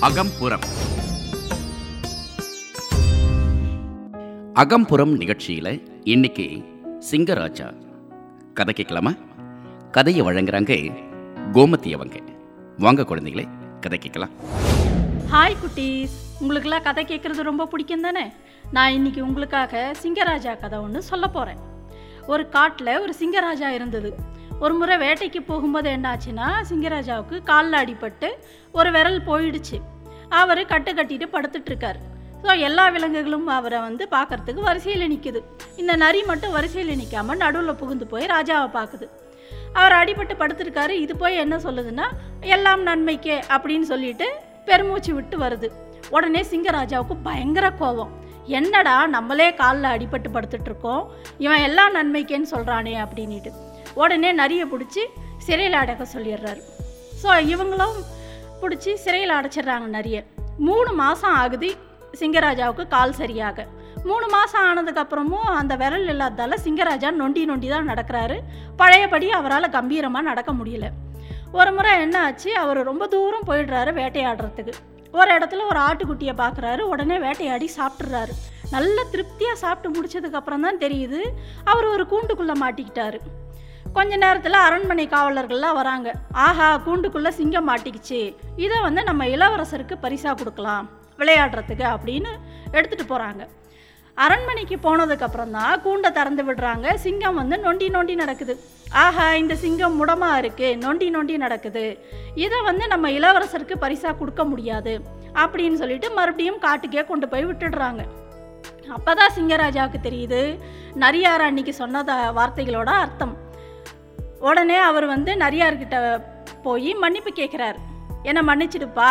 அகம்புறம். அகம்புறம் நிகழ்ச்சியில் இன்னைக்கு சிங்கராஜா. கதை கேட்கலாமா? கதையை வழங்குறாங்க கோமதி அவங்க. வாங்க குழந்தைகளே கதை கேட்கலாம். ஹாய் குட்டீஸ். உங்களுக்கெல்லாம் கதை கேட்குறது ரொம்ப பிடிக்கும் தானே நான் இன்னைக்கு உங்களுக்காக சிங்கராஜா கதை ஒன்று சொல்ல போகிறேன் ஒரு காட்டில் ஒரு சிங்கராஜா இருந்தது. ஒரு முறை வேட்டைக்கு போகும்போது என்னாச்சுன்னா சிங்கராஜாவுக்கு காலில் அடிபட்டு ஒரு விரல் போயிடுச்சு. அவர் கட்டு கட்டிட்டு படுத்துட்ருக்கார் ஸோ எல்லா விலங்குகளும் அவரை வந்து பார்க்கறதுக்கு வரிசையில் நிற்குது இந்த நரி மட்டும் வரிசையில் நிற்காம நடுவில் புகுந்து போய் ராஜாவை பார்க்குது. அவர் அடிபட்டு படுத்திருக்காரு. இது போய் என்ன சொல்லுதுன்னா எல்லாம் நன்மைக்கே அப்படின்னு சொல்லிட்டு பெருமூச்சு விட்டு வருது. உடனே சிங்கராஜாவுக்கு பயங்கர கோபம். என்னடா நம்மளே காலில் அடிபட்டு படுத்துட்டு இருக்கோம்? இவன் எல்லாம் நன்மைக்கேன்னு சொல்கிறானே அப்படின்ட்டு உடனே நரியை பிடிச்சி சிறையில் அடக்க சொல்லிடுறாரு. ஸோ இவங்களும் பிடிச்சி சிறையில் அடைச்சிடுறாங்க நிறைய மூணு மாதம் ஆகுது சிங்கராஜாவுக்கு கால் சரியாக. மூணு மாதம் ஆனதுக்கப்புறமும் அந்த விரல் இல்லாததால் சிங்கராஜா நொண்டி நொண்டி தான் நடக்கிறாரு. பழையபடி அவரால் கம்பீரமாக நடக்க முடியல. ஒரு முறை என்ன ஆச்சு? அவர் ரொம்ப தூரம் போயிடுறாரு வேட்டையாடுறதுக்கு. ஒரு இடத்துல ஒரு ஆட்டுக்குட்டியை பார்க்குறாரு. உடனே வேட்டையாடி சாப்பிட்றாரு நல்ல திருப்தியாக சாப்பிட்டு முடிச்சதுக்கப்புறம் தான் தெரியுது அவர் ஒரு கூண்டுக்குள்ளே மாட்டிக்கிட்டாரு. கொஞ்ச நேரத்தில் அரண்மனை காவலர்கள்லாம் வராங்க. ஆஹா கூண்டுக்குள்ளே சிங்கம் மாட்டிக்கிச்சு. இதை வந்து நம்ம இளவரசருக்கு பரிசாக கொடுக்கலாம் விளையாடுறதுக்கு அப்படின்னு எடுத்துகிட்டு போகிறாங்க அரண்மனைக்கு போனதுக்கப்புறம் தான் கூண்டை திறந்து விடுறாங்க. சிங்கம் வந்து நொண்டி நொண்டி நடக்குது. ஆஹா இந்த சிங்கம் முடமா இருக்கு. நொண்டி நொண்டி நடக்குது. இதை வந்து நம்ம இளவரசருக்கு பரிசாக கொடுக்க முடியாது. அப்படின்னு சொல்லிட்டு மறுபடியும் காட்டுக்கே கொண்டு போய் விட்டுடுறாங்க. அப்பதான் சிங்கராஜாவுக்கு தெரியுது. நரியார் அன்னைக்கு சொன்னத வார்த்தைகளோட அர்த்தம். உடனே அவர் வந்து நரியார்கிட்ட போய் மன்னிப்பு கேட்குறாரு என்னை மன்னிச்சிடுப்பா?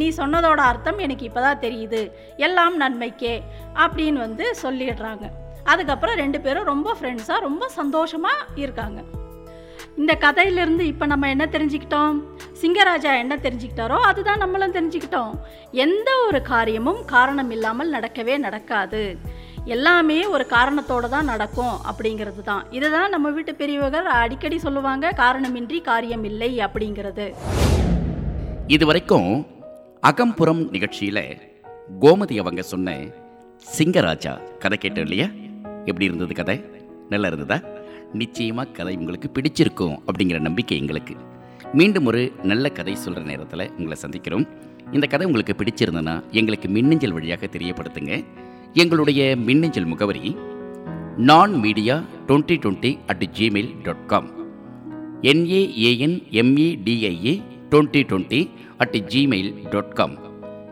நீ சொன்னதோட அர்த்தம் எனக்கு இப்போதான் தெரியுது. எல்லாம் நன்மைக்கே அப்படின்னு வந்து சொல்லிடுறாங்க. அதுக்கப்புறம் ரெண்டு பேரும் ரொம்ப ஃப்ரெண்ட்ஸாக ரொம்ப சந்தோஷமாக இருக்காங்க. இந்த கதையிலிருந்து இப்போ நம்ம என்ன தெரிஞ்சுக்கிட்டோம்? சிங்கராஜா என்ன தெரிஞ்சுக்கிட்டாரோ அதுதான் நம்மளும் தெரிஞ்சுக்கிட்டோம். எந்த ஒரு காரியமும் காரணம் இல்லாமல் நடக்கவே நடக்காது. எல்லாமே ஒரு காரணத்தோடு தான் நடக்கும் அப்படிங்கிறது தான். இதுதான் நம்ம வீட்டு பெரியவர்கள் அடிக்கடி சொல்லுவாங்க காரணமின்றி காரியம் இல்லை அப்படிங்கிறது. இதுவரைக்கும் அகம்புறம் நிகழ்ச்சியில் கோமதி அவங்க சொன்ன சிங்கராஜா கதை கேட்டோம் இல்லையா? எப்படி இருந்தது கதை? நல்லா இருந்ததா? நிச்சயமாக கதை உங்களுக்கு பிடிச்சிருக்கும் அப்படிங்கிற நம்பிக்கை எங்களுக்கு. மீண்டும் ஒரு நல்ல கதை சொல்கிற நேரத்தில் உங்களை சந்திக்கிறோம். இந்த கதை உங்களுக்கு பிடிச்சிருந்ததுன்னா எங்களுக்கு மின்னஞ்சல் வழியாக தெரியப்படுத்துங்க. எங்களுடைய மின்னஞ்சல் முகவரி Naan media twenty twenty at Gmail dot com N A A N M E D I A twenty twenty at Gmail dot com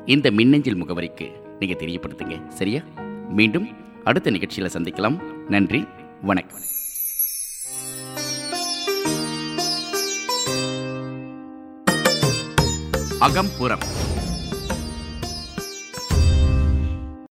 இந்த மின்னஞ்சல் முகவரிக்கு நீங்கள் தெரியப்படுத்துங்க சரியா? மீண்டும் அடுத்த நிகழ்ச்சியில் சந்திக்கலாம். நன்றி வணக்கம். அகம்புறம்.